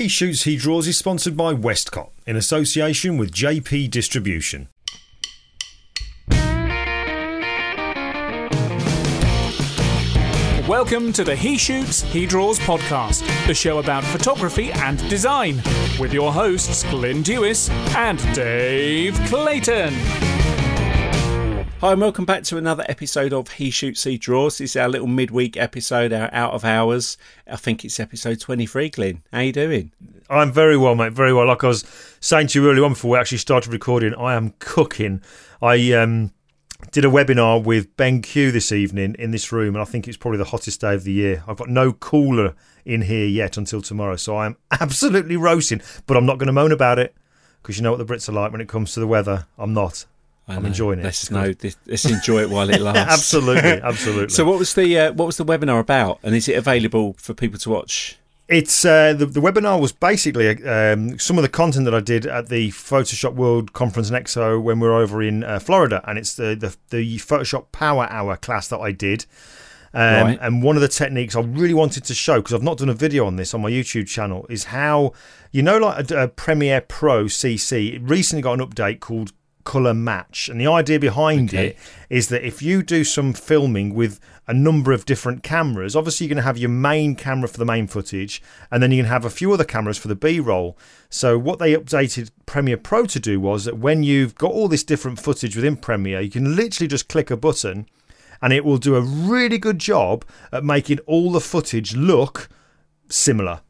He Shoots, He Draws is sponsored by Westcott in association with JP Distribution. Welcome to the He Shoots, He Draws podcast, the show about photography and design, with your hosts Glyn Dewis and Dave Clayton. Hi, and welcome back to another episode of He Shoots, He Draws. This is our little midweek episode, our out of hours. I think it's episode 23, Glyn. How you doing? I'm very well, mate. Very well. Like I was saying to you earlier on before we actually started recording, I am cooking. I um, did a webinar with BenQ this evening in this room, and I think it's probably the hottest day of the year. I've got no cooler in here yet until tomorrow, so I am absolutely roasting. But I'm not going to moan about it because you know what the Brits are like when it comes to the weather. I'm not. I'm enjoying it. Let's, know, this, let's enjoy it while it lasts. absolutely, absolutely. So, what was the uh, what was the webinar about, and is it available for people to watch? It's uh, the the webinar was basically um, some of the content that I did at the Photoshop World Conference and Expo when we were over in uh, Florida, and it's the, the the Photoshop Power Hour class that I did. Um, Right. And one of the techniques I really wanted to show because I've not done a video on this on my YouTube channel is how you know like a, a Premiere Pro CC it recently got an update called Color Match, and the idea behind Okay. it is that if you do some filming with a number of different cameras, obviously you're going to have your main camera for the main footage, and then you can have a few other cameras for the B roll. So, what they updated Premiere Pro to do was that when you've got all this different footage within Premiere, you can literally just click a button and it will do a really good job at making all the footage look similar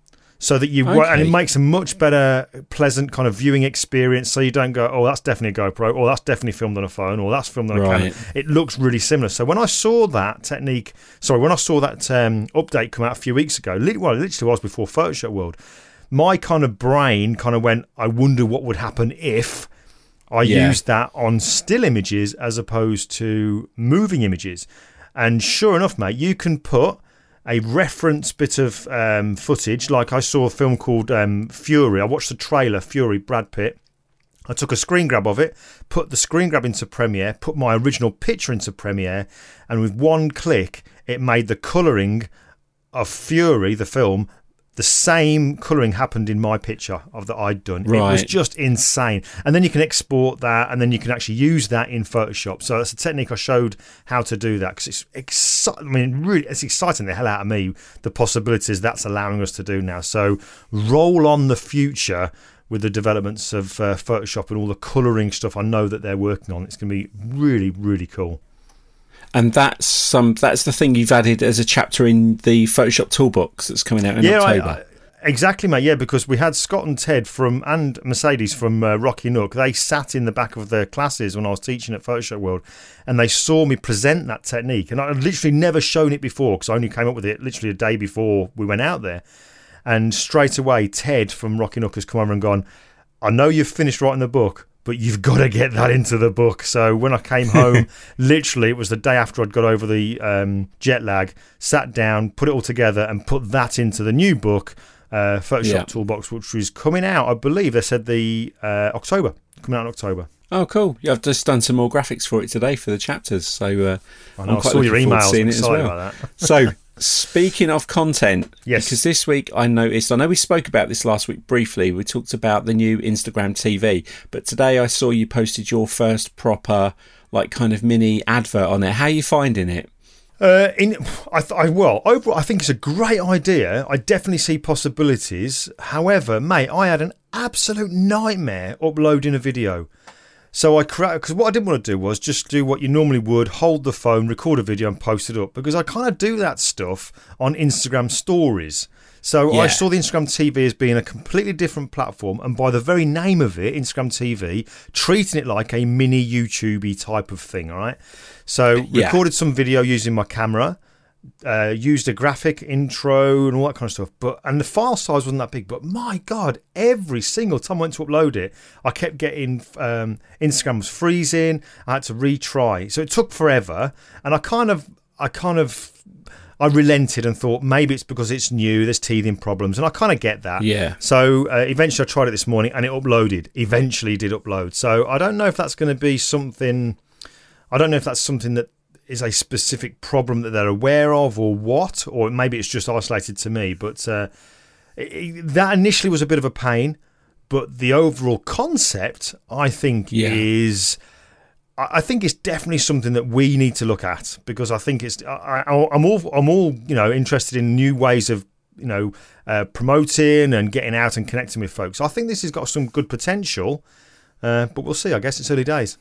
so that you and it makes a much better pleasant kind of viewing experience so you don't go oh that's definitely a GoPro or that's definitely filmed on a phone or that's filmed on a camera it looks really similar so when I saw that technique sorry when I saw that um, update come out a few weeks ago well it literally was before Photoshop World my kind of brain kind of went I wonder what would happen if I Yeah. used that on still images as opposed to moving images. And sure enough, mate, you can put a reference bit of um, footage. Like I saw a film called um, Fury. I watched the trailer, Fury, Brad Pitt. I took a screen grab of it, put the screen grab into Premiere, put my original picture into Premiere, and with one click, it made the colouring of Fury, the film, the same colouring happened in my picture of that I'd done. It was just insane. And then you can export that, and then you can actually use that in Photoshop. So that's a technique I showed how to do that because it's I mean, really, it's exciting the hell out of me the possibilities that's allowing us to do now. So roll on the future with the developments of uh, Photoshop and all the colouring stuff I know that they're working on. It's going to be really, really cool. And that's some that's the thing you've added as a chapter in the Photoshop Toolbox that's coming out in yeah, I- October. I- exactly, mate. Yeah, because we had Scott and Ted from and Mercedes from uh, Rocky Nook. They sat in the back of their classes when I was teaching at Photoshop World, and they saw me present that technique. And I'd literally never shown it before because I only came up with it literally a day before we went out there. And straight away, Ted from Rocky Nook has come over and gone. I know you've finished writing the book, but you've got to get that into the book. So when I came home, literally, it was the day after I'd got over the um, jet lag, sat down, put it all together, and put that into the new book, uh, Photoshop Yeah. Toolbox, which is coming out, I believe they said the uh, October, coming out in October. Oh, cool! Yeah, I've just done some more graphics for it today for the chapters, so uh, I I'm know, I quite saw your emails. seeing I'm it as well. So, speaking of content, Yes. because this week I noticed, I know we spoke about this last week briefly. We talked about the new Instagram TV, but today I saw you posted your first proper, like, kind of mini advert on it. How are you finding it? Uh, in, I, th- I well overall, I think it's a great idea. I definitely see possibilities. However, mate, I had an absolute nightmare uploading a video. So I because what I didn't want to do was just do what you normally would: hold the phone, record a video, and post it up. Because I kind of do that stuff on Instagram stories. So I saw the Instagram TV as being a completely different platform, and by the very name of it, Instagram TV, treating it like a mini YouTubey type of thing. All right. So Yeah. recorded some video using my camera, uh, used a graphic intro and all that kind of stuff. But and the file size wasn't that big. But my god, every single time I went to upload it, I kept getting um, Instagram was freezing. I had to retry, so it took forever. And I kind of, I kind of. I relented and thought maybe it's because it's new, there's teething problems, and I kind of get that. Yeah. So uh, eventually I tried it this morning and it uploaded. Eventually did upload. So I don't know if that's going to be something. I don't know if that's something that is a specific problem that they're aware of or what, or maybe it's just isolated to me. But uh, it, that initially was a bit of a pain, but the overall concept, I think, Yeah. is. I think it's definitely something that we need to look at because I think it's. I, I'm all. I'm all. You know, interested in new ways of you know uh, promoting and getting out and connecting with folks. I think this has got some good potential, uh, but we'll see. I guess it's early days.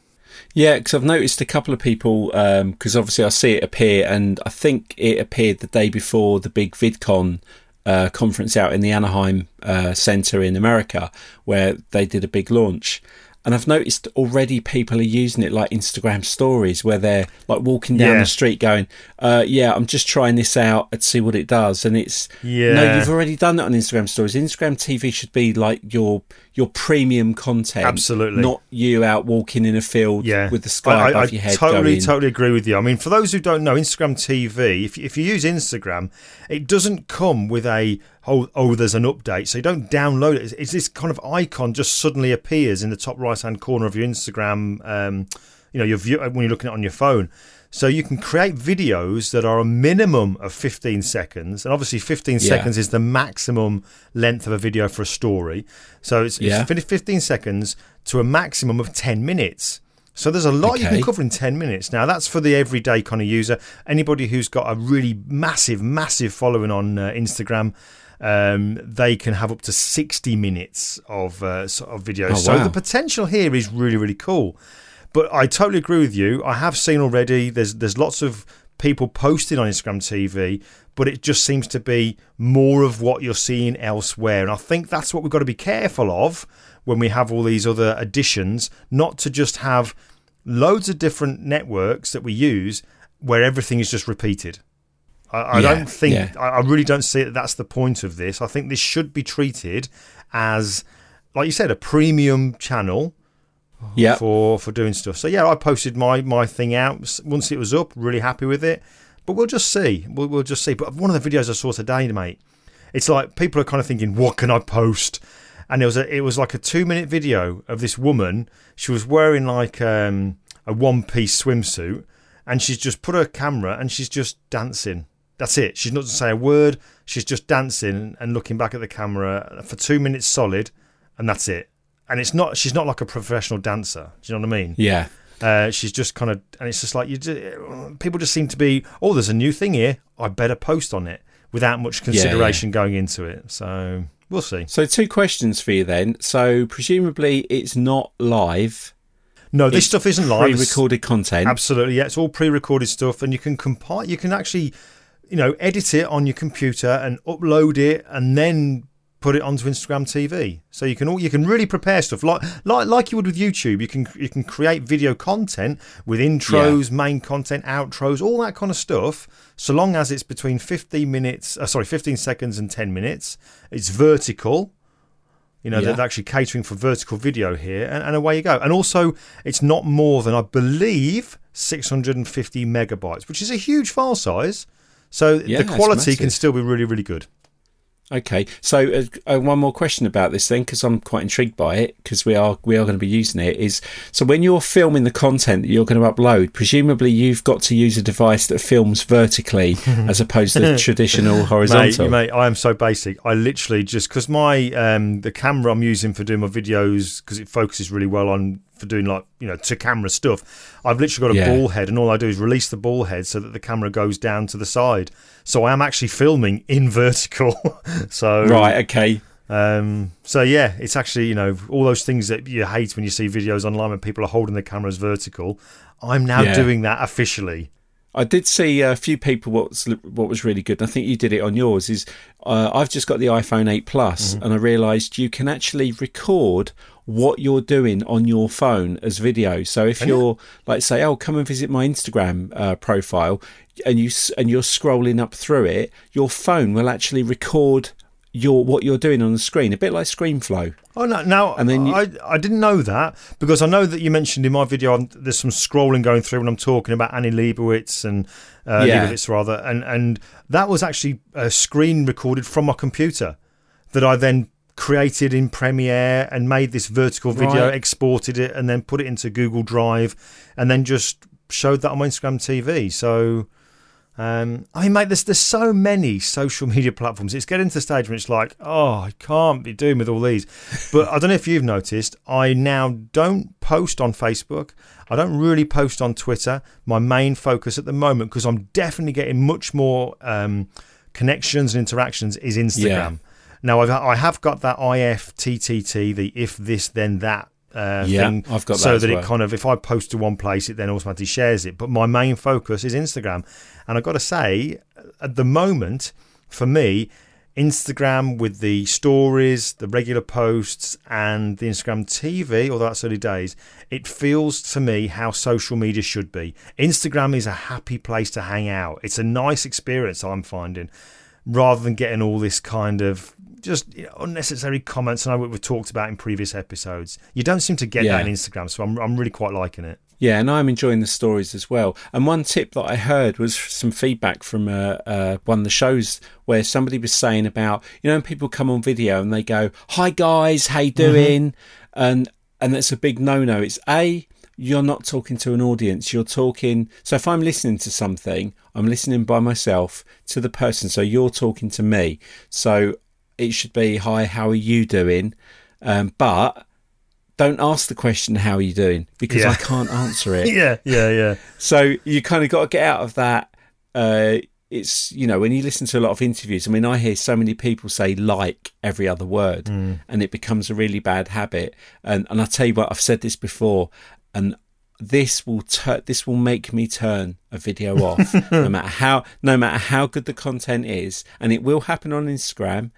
Yeah, because I've noticed a couple of people, because obviously I see it appear, and I think it appeared the day before the big VidCon uh, conference out in the Anaheim uh, Center in America, where they did a big launch. And I've noticed already people are using it like Instagram stories, where they're like walking down Yeah. the street going, uh, "Yeah, I'm just trying this out and see what it does." And it's yeah. no, you've already done that on Instagram stories. Instagram TV should be like your your premium content, Absolutely. not you out walking in a field yeah. with the sky I, above I your head totally, going. totally agree with you. I mean, for those who don't know, Instagram TV, if, if you use Instagram, it doesn't come with a, oh, oh, there's an update. So you don't download it. It's, it's this kind of icon just suddenly appears in the top right hand corner of your Instagram, um, you know, your view when you're looking at it on your phone. So you can create videos that are a minimum of 15 seconds, and obviously 15 Yeah. seconds is the maximum length of a video for a story. So it's, Yeah. it's 15 seconds to a maximum of 10 minutes. So there's a lot you can cover in 10 minutes. Now that's for the everyday kind of user. Anybody who's got a really massive, massive following on uh, Instagram, um, they can have up to 60 minutes of uh, sort of videos. Oh, so wow. the potential here is really, really cool. But I totally agree with you. I have seen already. There's there's lots of people posting on Instagram TV, but it just seems to be more of what you're seeing elsewhere. And I think that's what we've got to be careful of when we have all these other additions, not to just have loads of different networks that we use where everything is just repeated. I, I Yeah, don't think yeah. I, I really don't see that that's the point of this. I think this should be treated as, like you said, a premium channel yeah, for for doing stuff. So yeah, I posted my my thing out once it was up. Really happy with it, but we'll just see. We'll, we'll just see. But one of the videos I saw today, mate, it's like people are kind of thinking, what can I post? And it was a, it was like a two minute video of this woman. She was wearing like um, a one piece swimsuit, and she's just put her camera and she's just dancing. That's it. She's not to say a word. She's just dancing and looking back at the camera for two minutes solid, and that's it. And it's not. She's not like a professional dancer. Do you know what I mean? yeah. Uh, she's just kind of, and it's just like you. ju- People just seem to be. Oh, there's a new thing here. I better post on it without much consideration going into it. So we'll see. So two questions for you then. So presumably it's not live. No, this It's stuff isn't live. Pre-recorded content. Absolutely, yeah. It's all pre-recorded stuff, and you can compile. You can actually, you know, edit it on your computer and upload it, and then put it onto Instagram TV. So you can all you can really prepare stuff like like like you would with YouTube. You can you can create video content with intros, main content, outros, all that kind of stuff. So long as it's between 15 minutes, uh, sorry, 15 seconds and 10 minutes. It's vertical. You know, Yeah. they're actually catering for vertical video here, and, and away you go. And also, it's not more than, I believe, 650 megabytes, which is a huge file size. So Yeah, the quality can still be really, really good. Okay, so uh, uh, one more question about this then, because I'm quite intrigued by it, because we are we are going to be using it. Is so when you're filming the content that you're going to upload, presumably you've got to use a device that films vertically as opposed to traditional horizontal. Mate, mate, I am so basic. I literally just because my um, the camera I'm using for doing my videos because it focuses really well on for doing like you know to camera stuff. I've literally got a Yeah. ball head, and all I do is release the ball head so that the camera goes down to the side. So I am actually filming in vertical. so Right. Okay. Um, so yeah, it's actually you know all those things that you hate when you see videos online when people are holding the cameras vertical. I'm now Yeah. doing that officially. I did see a few people. What's what was really good. And I think you did it on yours. Is uh, I've just got the iPhone 8 Plus, Mm-hmm. and I realised you can actually record what you're doing on your phone as video. So if you? you're like say, oh, come and visit my Instagram uh, profile, and you and you're scrolling up through it, your phone will actually record your what you're doing on the screen, a bit like ScreenFlow. Oh no! Now, And then you- I I didn't know that because I know that you mentioned in my video um, there's some scrolling going through when I'm talking about Annie Leibovitz and uh, Yeah. Leibovitz rather, and and that was actually a screen recorded from my computer that I then created in Premiere and made this vertical video, Right. exported it, and then put it into Google Drive, and then just showed that on my Instagram TV. So. Um, I mean, mate, there's there's so many social media platforms. It's getting to the stage where it's like, oh, I can't be doing with all these. But I don't know if you've noticed, I now don't post on Facebook. I don't really post on Twitter. My main focus at the moment, because I'm definitely getting much more um, connections and interactions, is Instagram. Yeah. Now I've I have got that IFTTT, the if this then that uh, Yeah, thing, I've got that so that well. it kind of if I post to one place, it then automatically shares it. But my main focus is Instagram, and I've got to say, at the moment, for me, Instagram with the stories, the regular posts, and the Instagram TV, although that's early days, it feels to me how social media should be. Instagram is a happy place to hang out. It's a nice experience, I'm finding, rather than getting all this kind of just you know, unnecessary comments. And I we've talked about in previous episodes. You don't seem to get Yeah. that on Instagram, so I'm, I'm really quite liking it. Yeah, and I'm enjoying the stories as well. And one tip that I heard was some feedback from uh, uh, one of the shows where somebody was saying about you know when people come on video and they go, "Hi guys, how you doing?" and and that's a big no-no. It's a you're not talking to an audience. You're talking. So if I'm listening to something, I'm listening by myself to the person. So you're talking to me. So it should be, "Hi, how are you doing?" Um, but don't ask the question how are you doing because Yeah. I can't answer it. Yeah, yeah, yeah. So you kind of got to get out of that. Uh, it's you know when you listen to a lot of interviews. I mean, I hear so many people say like every other word, and it becomes a really bad habit. And and I tell you what, I've said this before, and this will tur- this will make me turn a video off, no matter how no matter how good the content is, and it will happen on Instagram.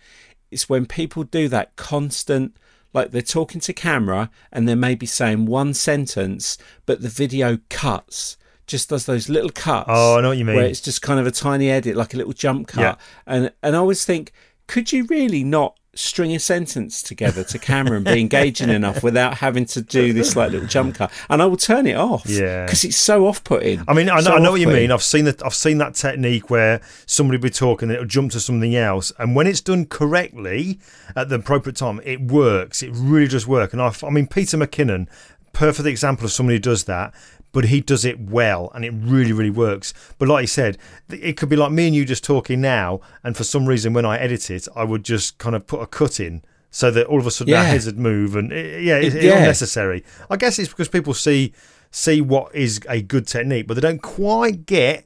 It's when people do that constant like they're talking to camera and they're maybe saying one sentence, but the video cuts, just does those little cuts. Oh, I know what you mean. Where it's just kind of a tiny edit, like a little jump cut. Yeah. And and I always think, could you really not string a sentence together to camera and be engaging enough without having to do this like little jump cut? And I will turn it off. Yeah. Because it's so off putting. I mean, I know, I know what you mean. I've seen that. I've seen that technique where somebody will be talking, and it'll jump to something else, and when it's done correctly at the appropriate time, it works. It really does work. And I, I mean, Peter McKinnon, perfect example of somebody who does that. But he does it well, and it really, really works. But like I said, it could be like me and you just talking now, and for some reason, when I edit it, I would just kind of put a cut in so that all of a sudden our Yeah. heads would move, and it, yeah, it's, It- yeah. unnecessary. I guess it's because people see see what is a good technique, but they don't quite get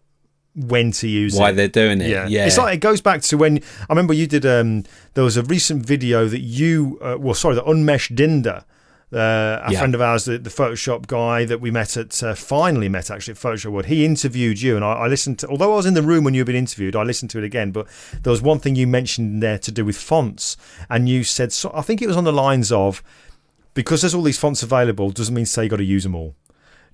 when to use it. why it. they're doing it. Yeah. Yeah. it's like it goes back to when I remember you did. Um, there was a recent video that you, uh, well, sorry, the Unmesh Dinda, uh, a Yeah. friend of ours, the, the Photoshop guy that we met at, uh, finally met actually at Photoshop World. He interviewed you, and I, I listened to. Although I was in the room when you had been interviewed, I listened to it again. But there was one thing you mentioned there to do with fonts, and you said, so, I think it was on the lines of, because there's all these fonts available, doesn't mean to say you got to use them all.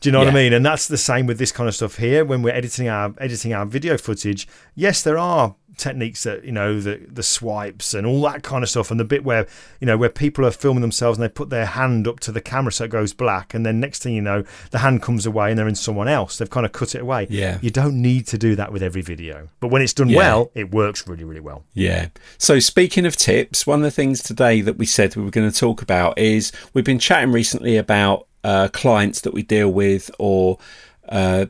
Do you know what I mean? And that's the same with this kind of stuff here. When we're editing our editing our video footage, yes, there are techniques that you know the the swipes and all that kind of stuff, and the bit where you know where people are filming themselves and they put their hand up to the camera so it goes black, and then next thing you know, the hand comes away and they're in someone else. They've kind of cut it away. Yeah. you don't need to do that with every video, but when it's done Yeah. well, it works really really well. Yeah. So speaking of tips, one of the things today that we said we were going to talk about is we've been chatting recently about uh, clients that we deal with or uh,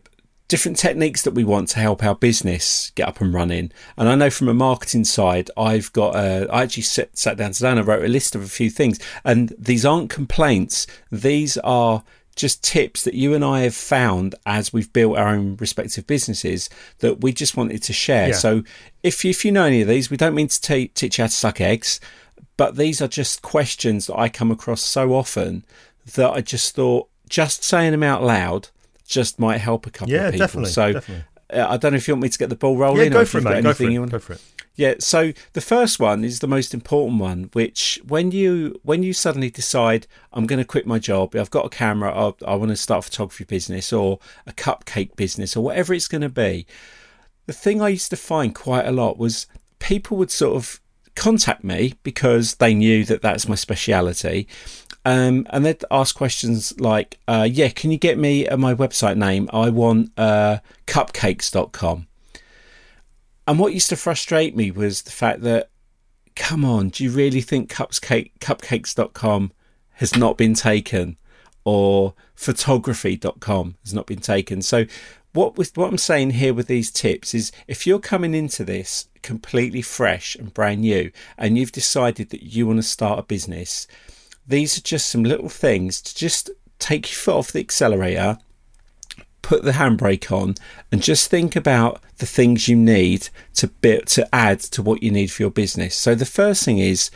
different techniques that we want to help our business get up and running. And I know from a marketing side, I've got, uh, I actually sat, sat down today and I wrote a list of a few things. And these aren't complaints. These are just tips that you and I have found as we've built our own respective businesses that we just wanted to share. Yeah. So if, if you know any of these, we don't mean to te- teach you how to suck eggs, but these are just questions that I come across so often that I just thought just saying them out loud just might help a couple Yeah, of people. definitely, so definitely. uh, I don't know if you want me to get the ball rolling. Yeah, go for it, mate. Go anything for you it. want- Go for it. yeah, so the first one is the most important one, which when you when you suddenly decide I'm going to quit my job, I've got a camera, I, I want to start a photography business or a cupcake business or whatever it's going to be. The thing I used to find quite a lot was people would sort of contact me because they knew that that's my speciality. Um, and they'd ask questions like, uh, yeah, can you get me uh, my website name? I want uh, cupcakes.com. And what used to frustrate me was the fact that, come on, do you really think cupcake, cupcakes.com has not been taken or photography.com has not been taken? So what with what I'm saying here with these tips is if you're coming into this completely fresh and brand new and you've decided that you want to start a business, these are just some little things to just take your foot off the accelerator, put the handbrake on, and just think about the things you need to to add to what you need for your business. So the first thing is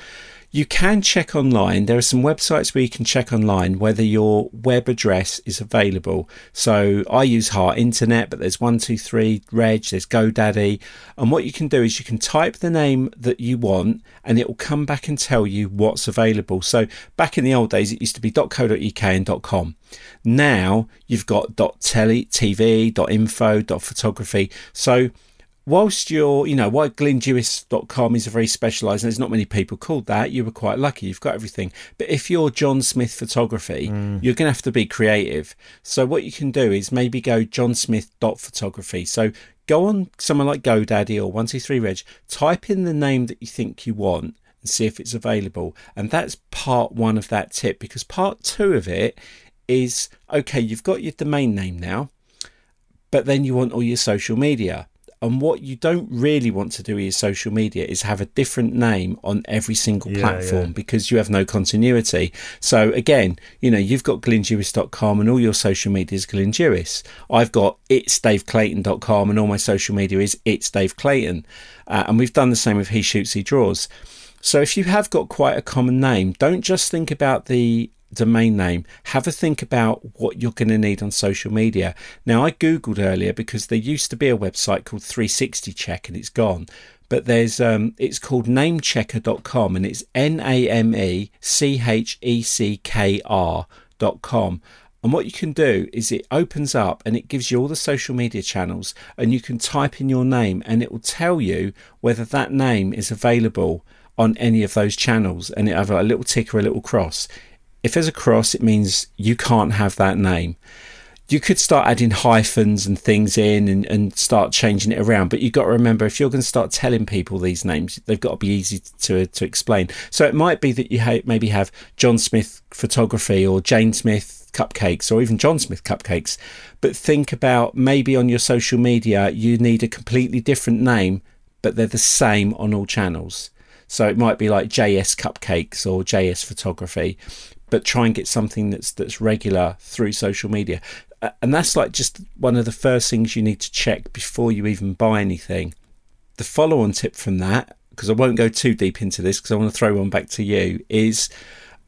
you can check online. There are some websites where you can check online whether your web address is available. So I use Heart Internet, but there's 123 Reg, there's GoDaddy. And what you can do is you can type the name that you want and it will come back and tell you what's available. So back in the old days, it used to be .co.uk and .com. Now you've got .tele, .tv, .info, .photography. So whilst you're, you know, why glyndewis.com is a very specialised, and there's not many people called that, you were quite lucky, you've got everything. But if you're John Smith Photography, mm. you're going to have to be creative. So what you can do is maybe go johnsmith.photography. So go on somewhere like GoDaddy or 123reg, type in the name that you think you want and see if it's available. And that's part one of that tip because part two of it is okay, you've got your domain name now, but then you want all your social media. And what you don't really want to do with your social media is have a different name on every single yeah, platform yeah. because you have no continuity. So again, you know, you've got glyndewis.com and all your social media is Glyn I've got it's daveclayton.com and all my social media is it's Dave Clayton. Uh, and we've done the same with He Shoots, He Draws. So if you have got quite a common name, don't just think about the domain name, have a think about what you're going to need on social media. Now, I Googled earlier because there used to be a website called 360 Check and it's gone. But there's um, it's called namecheckr.com and it's N A M E C H E C K R.com. And what you can do is it opens up and it gives you all the social media channels, and you can type in your name and it will tell you whether that name is available on any of those channels. And it have a little tick or a little cross. If there's a cross, it means you can't have that name. You could start adding hyphens and things in and, and start changing it around, but you've got to remember if you're going to start telling people these names, they've got to be easy to, to explain. So it might be that you ha- maybe have John Smith Photography or Jane Smith Cupcakes or even John Smith Cupcakes, but think about maybe on your social media you need a completely different name, but they're the same on all channels. So it might be like JS Cupcakes or JS Photography but try and get something that's that's regular through social media. Uh, and that's like just one of the first things you need to check before you even buy anything. The follow on tip from that, because I won't go too deep into this because I want to throw one back to you, is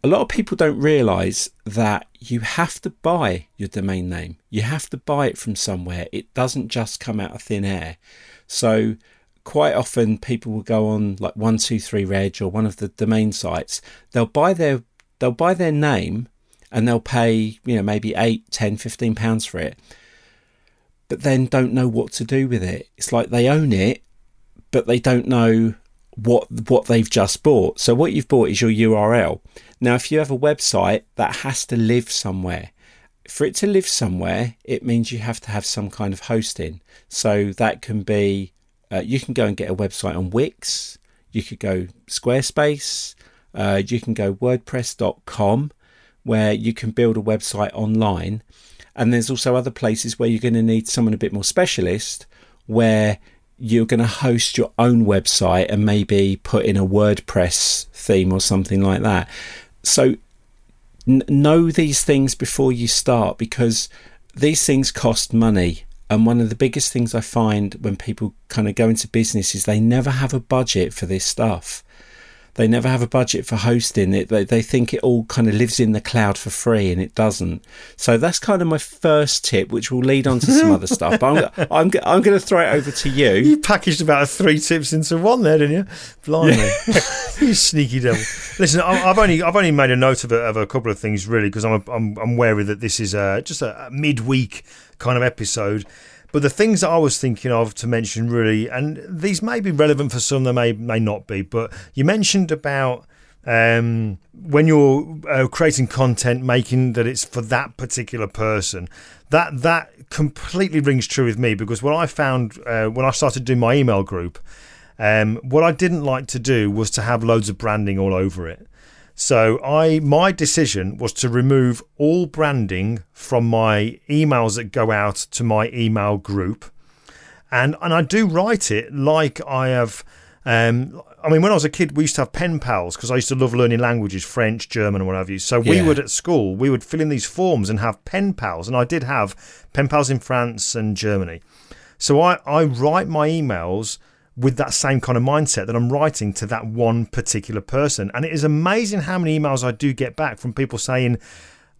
a lot of people don't realize that you have to buy your domain name. You have to buy it from somewhere. It doesn't just come out of thin air. So quite often people will go on like 123reg or one of the domain sites. They'll buy their they'll buy their name and they'll pay, you know, maybe 8, 10, 15 pounds for it, but then don't know what to do with it. It's like they own it, but they don't know what what they've just bought. So what you've bought is your URL. Now, if you have a website that has to live somewhere, for it to live somewhere, it means you have to have some kind of hosting. So that can be uh, you can go and get a website on Wix. You could go Squarespace. Uh, you can go wordpress.com where you can build a website online. And there's also other places where you're going to need someone a bit more specialist where you're going to host your own website and maybe put in a WordPress theme or something like that. So n- know these things before you start because these things cost money. And one of the biggest things I find when people kind of go into business is they never have a budget for this stuff. They never have a budget for hosting it. They, they think it all kind of lives in the cloud for free, and it doesn't. So that's kind of my first tip, which will lead on to some other stuff. But I'm, I'm, I'm going to throw it over to you. You packaged about three tips into one there, didn't you? Blimey, yeah. you sneaky devil. Listen, I've only I've only made a note of a, of a couple of things really because I'm, I'm I'm wary that this is a, just a midweek kind of episode. But the things that I was thinking of to mention really, and these may be relevant for some, they may may not be. But you mentioned about um, when you're uh, creating content, making that it's for that particular person. That that completely rings true with me because what I found uh, when I started doing my email group, um, what I didn't like to do was to have loads of branding all over it. So I my decision was to remove all branding from my emails that go out to my email group. And and I do write it like I have um, I mean, when I was a kid, we used to have pen pals because I used to love learning languages, French, German, and what have you. So we would at school, we would fill in these forms and have pen pals. And I did have pen pals in France and Germany. So I, I write my emails with that same kind of mindset that I'm writing to that one particular person. And it is amazing how many emails I do get back from people saying,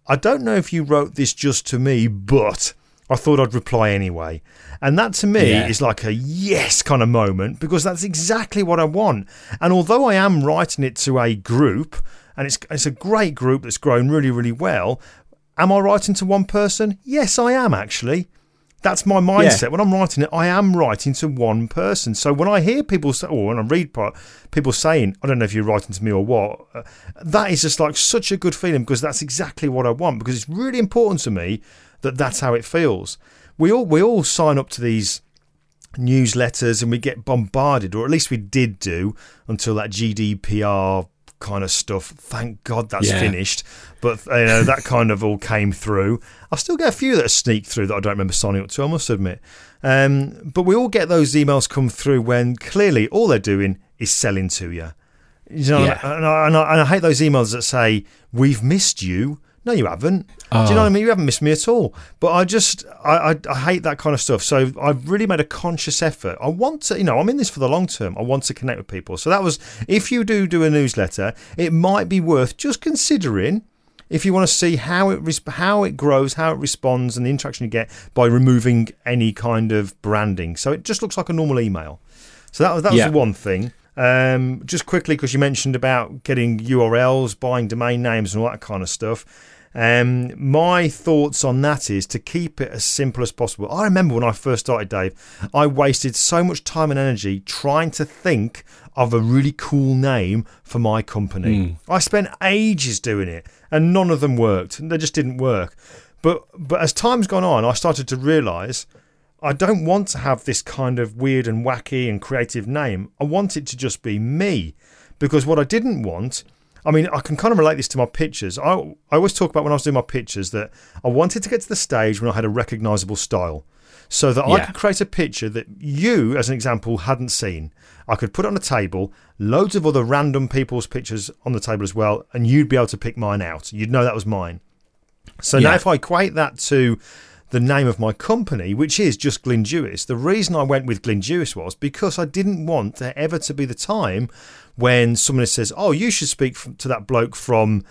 I don't know if you wrote this just to me, but I thought I'd reply anyway. And that to me Yeah. is like a yes kind of moment because that's exactly what I want. And although I am writing it to a group, and it's, it's a great group that's grown really, really well, am I writing to one person? Yes, I am actually. That's my mindset. When I'm writing it, I am writing to one person. So when I hear people say, or when I read part, people saying, I don't know if you're writing to me or what, uh, that is just like such a good feeling because that's exactly what I want. Because it's really important to me that that's how it feels. We all we all sign up to these newsletters and we get bombarded, or at least we did do until that GDPR kind of stuff. Thank God that's Yeah. finished. But you know that kind of all came through. I still get a few that are sneak through that I don't remember signing up to. I must admit. Um, but we all get those emails come through when clearly all they're doing is selling to you. You know, Yeah. and, I, and, I, and I hate those emails that say we've missed you. No, you haven't. Do you know what I mean? You haven't missed me at all. But I just, I, I, I hate that kind of stuff. So I've really made a conscious effort. I want to, you know, I'm in this for the long term. I want to connect with people. So that was, if you do do a newsletter, it might be worth just considering if you want to see how it how it grows, how it responds, and the interaction you get by removing any kind of branding. So it just looks like a normal email. So that was that was Yeah. one thing. Um, just quickly, because you mentioned about getting URLs, buying domain names, and all that kind of stuff. Um, my thoughts on that is to keep it as simple as possible. I remember when I first started, Dave, I wasted so much time and energy trying to think of a really cool name for my company. I spent ages doing it, and none of them worked. They just didn't work. But but as time's gone on, I started to realise I don't want to have this kind of weird and wacky and creative name. I want it to just be me. Because what I didn't want, I mean, I can kind of relate this to my pictures. I, I always talk about when I was doing my pictures that I wanted to get to the stage when I had a recognizable style so that I could create a picture that you, as an example, hadn't seen. I could put it on a table, loads of other random people's pictures on the table as well, and you'd be able to pick mine out. You'd know that was mine. So now, if I equate that to the name of my company, which is just Glyn Dewis, the reason I went with Glyn Dewis was because I didn't want there ever to be the time when someone says, "Oh, you should speak to that bloke from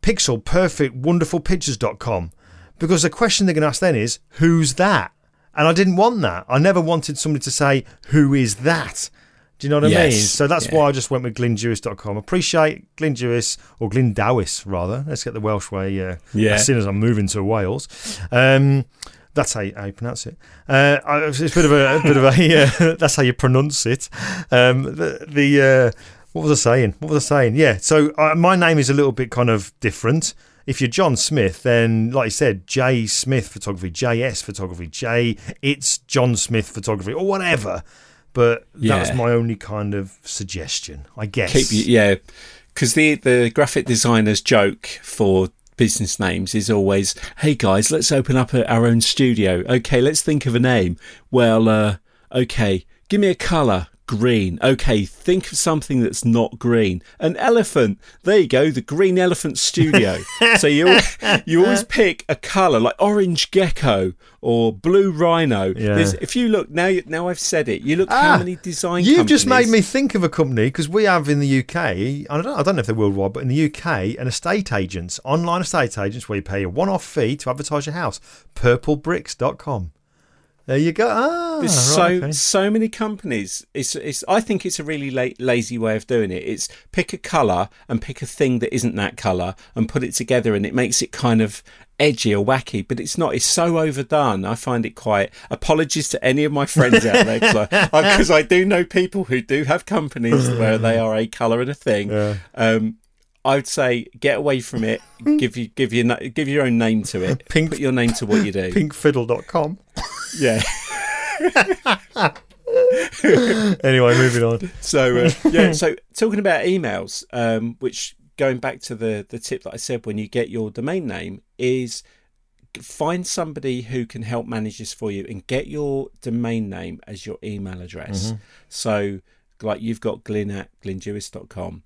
Pixel Perfect Wonderful Pictures.com," because the question they're going to ask then is, "Who's that?" And I didn't want that. I never wanted somebody to say, "Who is that?" Do you know what I mean? So that's yeah. why I just went with glyndewis.com. Appreciate Glyn Dewis or Glyn Dawis rather. Let's get the Welsh way. Uh, Yeah. As soon as I'm moving to Wales, um, that's how you, how you pronounce it. Uh, it's a bit of a, a bit of a. Uh, that's how you pronounce it. Um, the the uh, what was I saying? What was I saying? Yeah. So uh, my name is a little bit kind of different. If you're John Smith, then like I said, J Smith Photography, JS Photography, J It's John Smith Photography, or whatever. But Yeah. my only kind of suggestion, I guess. keep you, yeah, because the the graphic designer's joke for business names is always, "Hey guys, let's open up a, our own studio. Okay, let's think of a name. Well, uh, okay, give me a color." Green. Okay, think of something that's not green. An elephant. There you go. The Green Elephant Studio. so you you always pick a color like orange gecko or blue rhino. Yeah. If you look now, now I've said it. You look Ah, how many design. You've just made me think of a company because we have in the UK. I don't, I don't know if they're worldwide, but in the UK, an estate agents, online estate agents, where you pay a one-off fee to advertise your house. Purplebricks.com. There you go. Ah, There's right, so okay. so many companies. It's it's. I think it's a really la- lazy way of doing it. It's pick a color and pick a thing that isn't that color and put it together, and it makes it kind of edgy or wacky. But it's not. It's so overdone. I find it quite. Apologies to any of my friends out there because I, I, I do know people who do have companies where they are a color and a thing. Yeah. Um, I would say get away from it. give you give your give your own name to it. Pink- Put your name to what you do. Pinkfiddle.com. Yeah. Anyway, moving on. So uh, yeah, so talking about emails, um, which going back to the the tip that I said when you get your domain name is find somebody who can help manage this for you and get your domain name as your email address. Mm-hmm. So, like you've got glyn at glyndewis.com.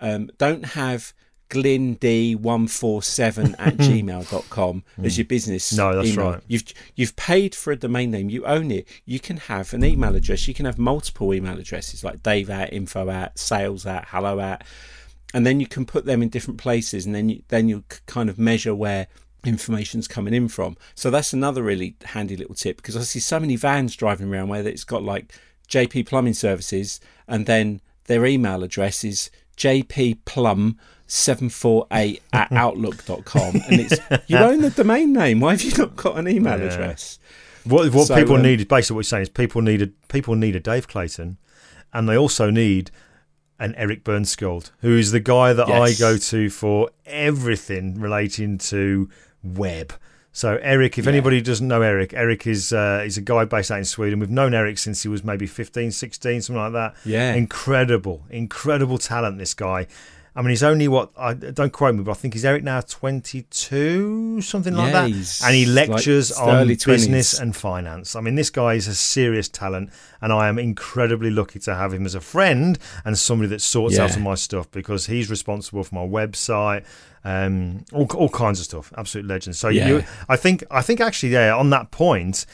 Um, don't have glynd147 at gmail.com as your business No, that's email. right. You've, you've paid for a domain name, you own it. You can have an email address, you can have multiple email addresses like dave at, info at, sales at, hello at and then you can put them in different places and then you then you kind of measure where information's coming in from so that's another really handy little tip because i see so many vans driving around where it's got like jp plumbing services and then their email address is jpplum 748 at outlook.com and it's you own the domain name why have you not got an email Yeah. address What what So, people um, need is basically what you're saying is people need a people need a Dave Clayton, and they also need an Eric Bernskjold, who is the guy that I go to for everything relating to web. So Eric, if Yeah. anybody doesn't know Eric, Eric is uh, he's a guy based out in Sweden. We've known Eric since he was maybe 15, 16, something like that. Yeah. incredible, incredible talent. This guy. I mean, he's only what I don't quote me, but I think he's Eric now twenty two, something like Yeah, that, and he like lectures on early 20s. business and finance. I mean, this guy is a serious talent, and I am incredibly lucky to have him as a friend and somebody that sorts Yeah. out all my stuff because he's responsible for my website, um, all, all kinds of stuff. Absolute legend. So Yeah. you, I think, I think actually, yeah, on that point.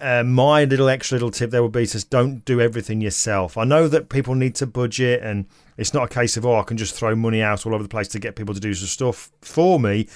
Uh, my little extra little tip there would be to don't do everything yourself. I know that people need to budget, and it's not a case of oh, I can just throw money out all over the place to get people to do some stuff for me.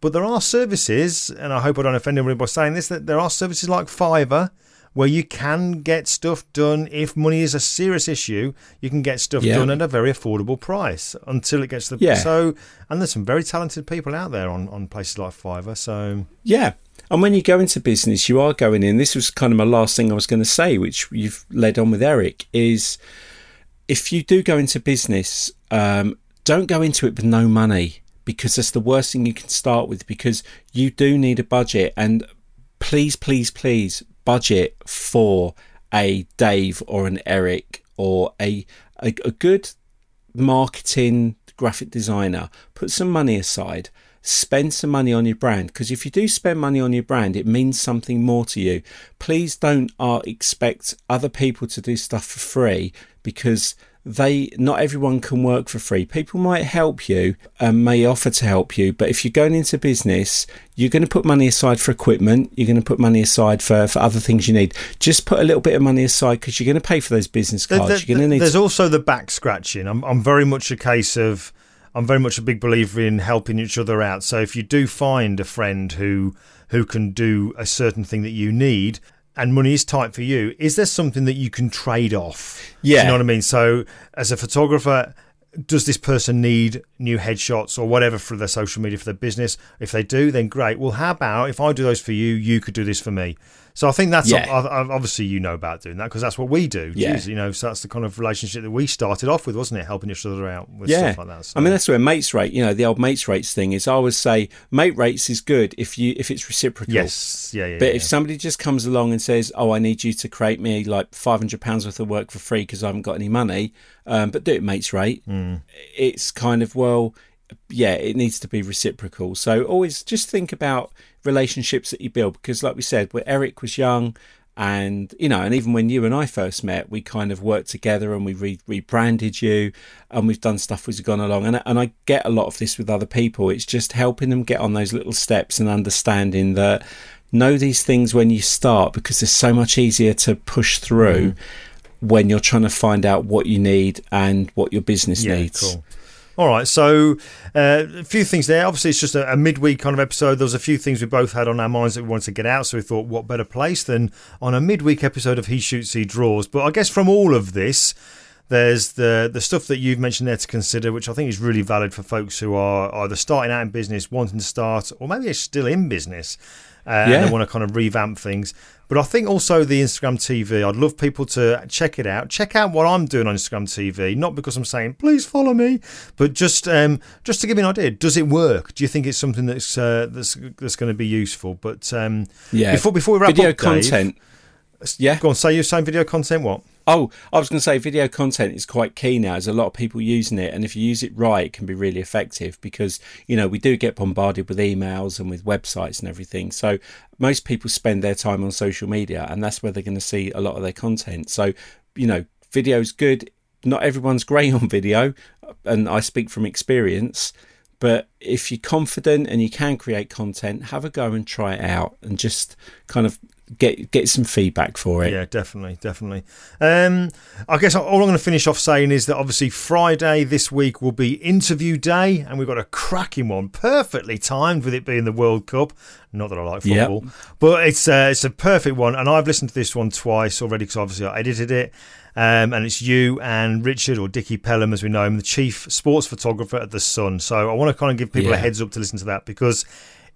But there are services, and I hope I don't offend anybody by saying this, that there are services like Fiverr where you can get stuff done. If money is a serious issue, you can get stuff Yeah. done at a very affordable price until it gets to the Yeah. so. And there's some very talented people out there on on places like Fiverr. So Yeah. And when you go into business, you are going in. This was kind of my last thing I was going to say, which you've led on with Eric, is if you do go into business, um, don't go into it with no money because that's the worst thing you can start with because you do need a budget. And please, please, please budget for a Dave or an Eric or a, a, a good marketing graphic designer. Put some money aside spend some money on your brand because if you do spend money on your brand it means something more to you please don't uh, expect other people to do stuff for free because they not everyone can work for free people might help you and may offer to help you but if you're going into business you're going to put money aside for equipment you're going to put money aside for, for other things you need just put a little bit of money aside because you're going to pay for those business cards there- you're going to need there's also the back scratching. I'm, I'm very much a case of, I'm very much a big believer in helping each other out. So if you do find a friend who who can do a certain thing that you need, and money is tight for you, is there something that you can trade off? Do Yeah. you know what I mean? So as a photographer. Does this person need new headshots or whatever for their social media for their business? If they do, then great. Well, how about if I do those for you, you could do this for me? So I think that's Yeah. ob- ob- obviously you know about doing that because that's what we do. Yeah. Jeez, you know, so that's the kind of relationship that we started off with, wasn't it? Helping each other out with yeah. stuff like that. So. I mean, that's where mates rate. You know, the old mates rates thing is. I always say mate rates is good if you if it's reciprocal. yes, yeah, yeah. But yeah. if somebody just comes along and says, "Oh, I need you to create me like five hundred pounds worth of work for free because I haven't got any money," um, but do it mates rate, Hmm. it's kind of well, yeah, it needs to be reciprocal. So always just think about relationships that you build because, like we said, where Eric was young, and you know, and even when you and I first met, we kind of worked together and we re- rebranded you, and we've done stuff as we've gone along. And and I get a lot of this with other people. It's just helping them get on those little steps and understanding that know these things when you start because it's so much easier to push through mm-hmm. when you're trying to find out what you need and what your business yeah, needs. cool. All right, so uh, a few things there. Obviously, it's just a, a midweek kind of episode. There was a few things we both had on our minds that we wanted to get out, so we thought, what better place than on a midweek episode of He Shoots, He Draws. But I guess from all of this, there's the the stuff that you've mentioned there to consider, which I think is really valid for folks who are either starting out in business, wanting to start, or maybe they're still in business uh, and they want to kind of revamp things. But I think also the Instagram TV, I'd love people to check it out. Check out what I'm doing on Instagram TV, not because I'm saying please follow me, but just um, just to give you an idea. Does it work? Do you think it's something that's uh, that's that's going to be useful? But um, Yeah. before before we wrap Video up, Dave, content. Yeah. Go on, say you're saying video content. What? Oh, I was going to say video content is quite key now. There's a lot of people using it, and if you use it right, it can be really effective because you know we do get bombarded with emails and with websites and everything. So most people spend their time on social media, and that's where they're going to see a lot of their content. So you know, video's good. Not everyone's great on video, and I speak from experience. But if you're confident and you can create content, have a go and try it out, and just kind of get get some feedback for it. Yeah, definitely, definitely. Um, I guess all I'm going to finish off saying is that obviously Friday this week will be interview day, and we've got a cracking one, perfectly timed with it being the World Cup. Not that I like football, yep. but it's uh, it's a perfect one, and I've listened to this one twice already because obviously I edited it. Um, and it's you and Richard or Dickie Pelham, as we know him, the chief sports photographer at the Sun. So I want to kind of give people yeah. a heads up to listen to that because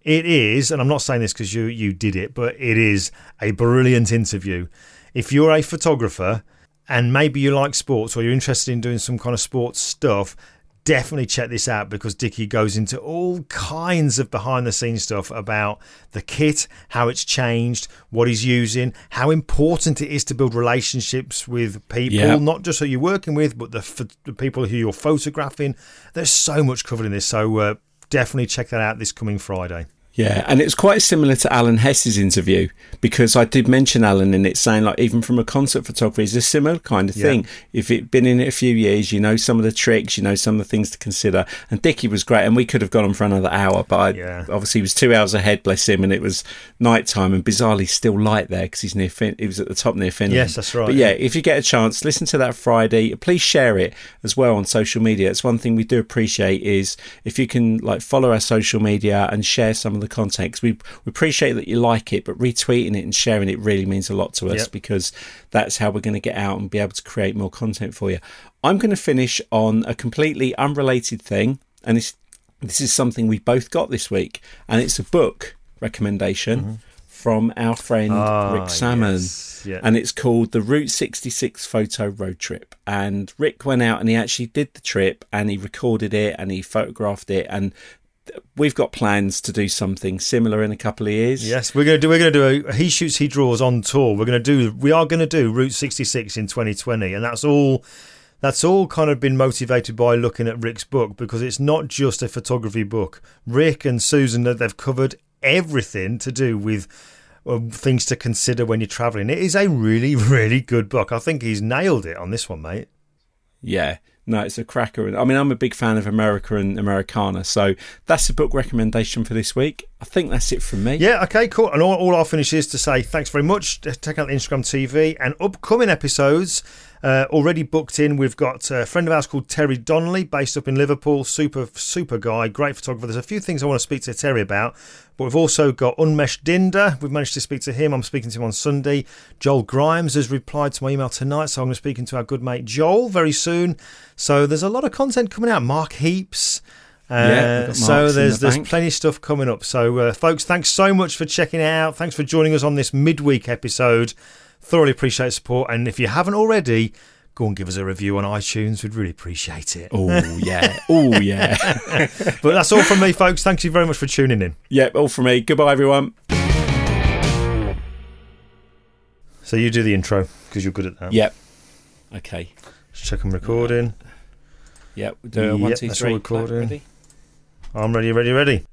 it is, and I'm not saying this because you you did it, but it is a brilliant interview. If you're a photographer and maybe you like sports or you're interested in doing some kind of sports stuff, definitely check this out because Dickie goes into all kinds of behind the scenes stuff about the kit, how it's changed, what he's using, how important it is to build relationships with people, not just who you're working with, but the, the, people who you're photographing. There's so much covered in this, so uh, definitely check that out this coming Friday. Yeah, and it's quite similar to Alan Hess's interview because I did mention Alan in it, saying like even from a concert photography, it's a similar kind of thing. If it'd been in it a few years, you know some of the tricks, you know some of the things to consider. And Dickie was great, and we could have gone on for another hour, but I, yeah. obviously he was two hours ahead, bless him, and it was night time, and bizarrely still light there because he's near fin- he was at the top near Finland. Yes, that's right. But yeah, if you get a chance, listen to that Friday. Please share it as well on social media. It's one thing we do appreciate is if you can like follow our social media and share some of the content because we we appreciate that you like it, but retweeting it and sharing it really means a lot to us yep. because that's how we're going to get out and be able to create more content for you. I'm going to finish on a completely unrelated thing, and this this is something we both got this week, and it's a book recommendation. Mm-hmm. From our friend ah, Rick Sammon, yes. yeah. and it's called the Route 66 Photo Road Trip. And Rick went out and he actually did the trip and he recorded it and he photographed it. And we've got plans to do something similar in a couple of years. Yes, we're going to do. We're going to do a he shoots, he draws on tour. We're going to do. We are going to do Route 66 in 2020, and that's all. That's all kind of been motivated by looking at Rick's book because it's not just a photography book. Rick and Susan, they've covered everything to do with uh, things to consider when you're traveling. It is a really, really good book. I think he's nailed it on this one, mate. Yeah, no, it's a cracker. I mean, I'm a big fan of America and Americana, so that's a book recommendation for this week. I think that's it from me. Yeah, okay, cool. And all, all I'll finish is to say thanks very much. Check out the Instagram TV and upcoming episodes. Uh, already booked in. We've got a friend of ours called Terry Donnelly, based up in Liverpool. Super, super guy, great photographer. There's a few things I want to speak to Terry about, but we've also got Unmesh Dinda. We've managed to speak to him. I'm speaking to him on Sunday. Joel Grimes has replied to my email tonight, so I'm going to be speaking to our good mate Joel very soon. So there's a lot of content coming out. Mark Heaps. Uh, yeah, so there's the there's plenty of stuff coming up. So uh, folks, thanks so much for checking it out. Thanks for joining us on this midweek episode. Thoroughly appreciate support, and if you haven't already, go and give us a review on iTunes. We'd really appreciate it. Oh yeah, oh yeah. but that's all from me, folks. Thank you very much for tuning in. Yep, all from me. Goodbye, everyone. So you do the intro because you're good at that. Yep. Okay. Let's check I'm recording. Yep, we're doing yep, one, two, three. recording. Ready? I'm ready, ready, ready.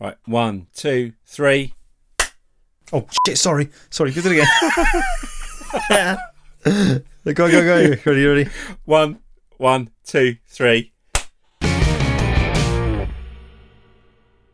Right, one, two, three. Oh shit! Sorry, sorry. Do it again. go, go, go. Ready, ready. One, one, two, three.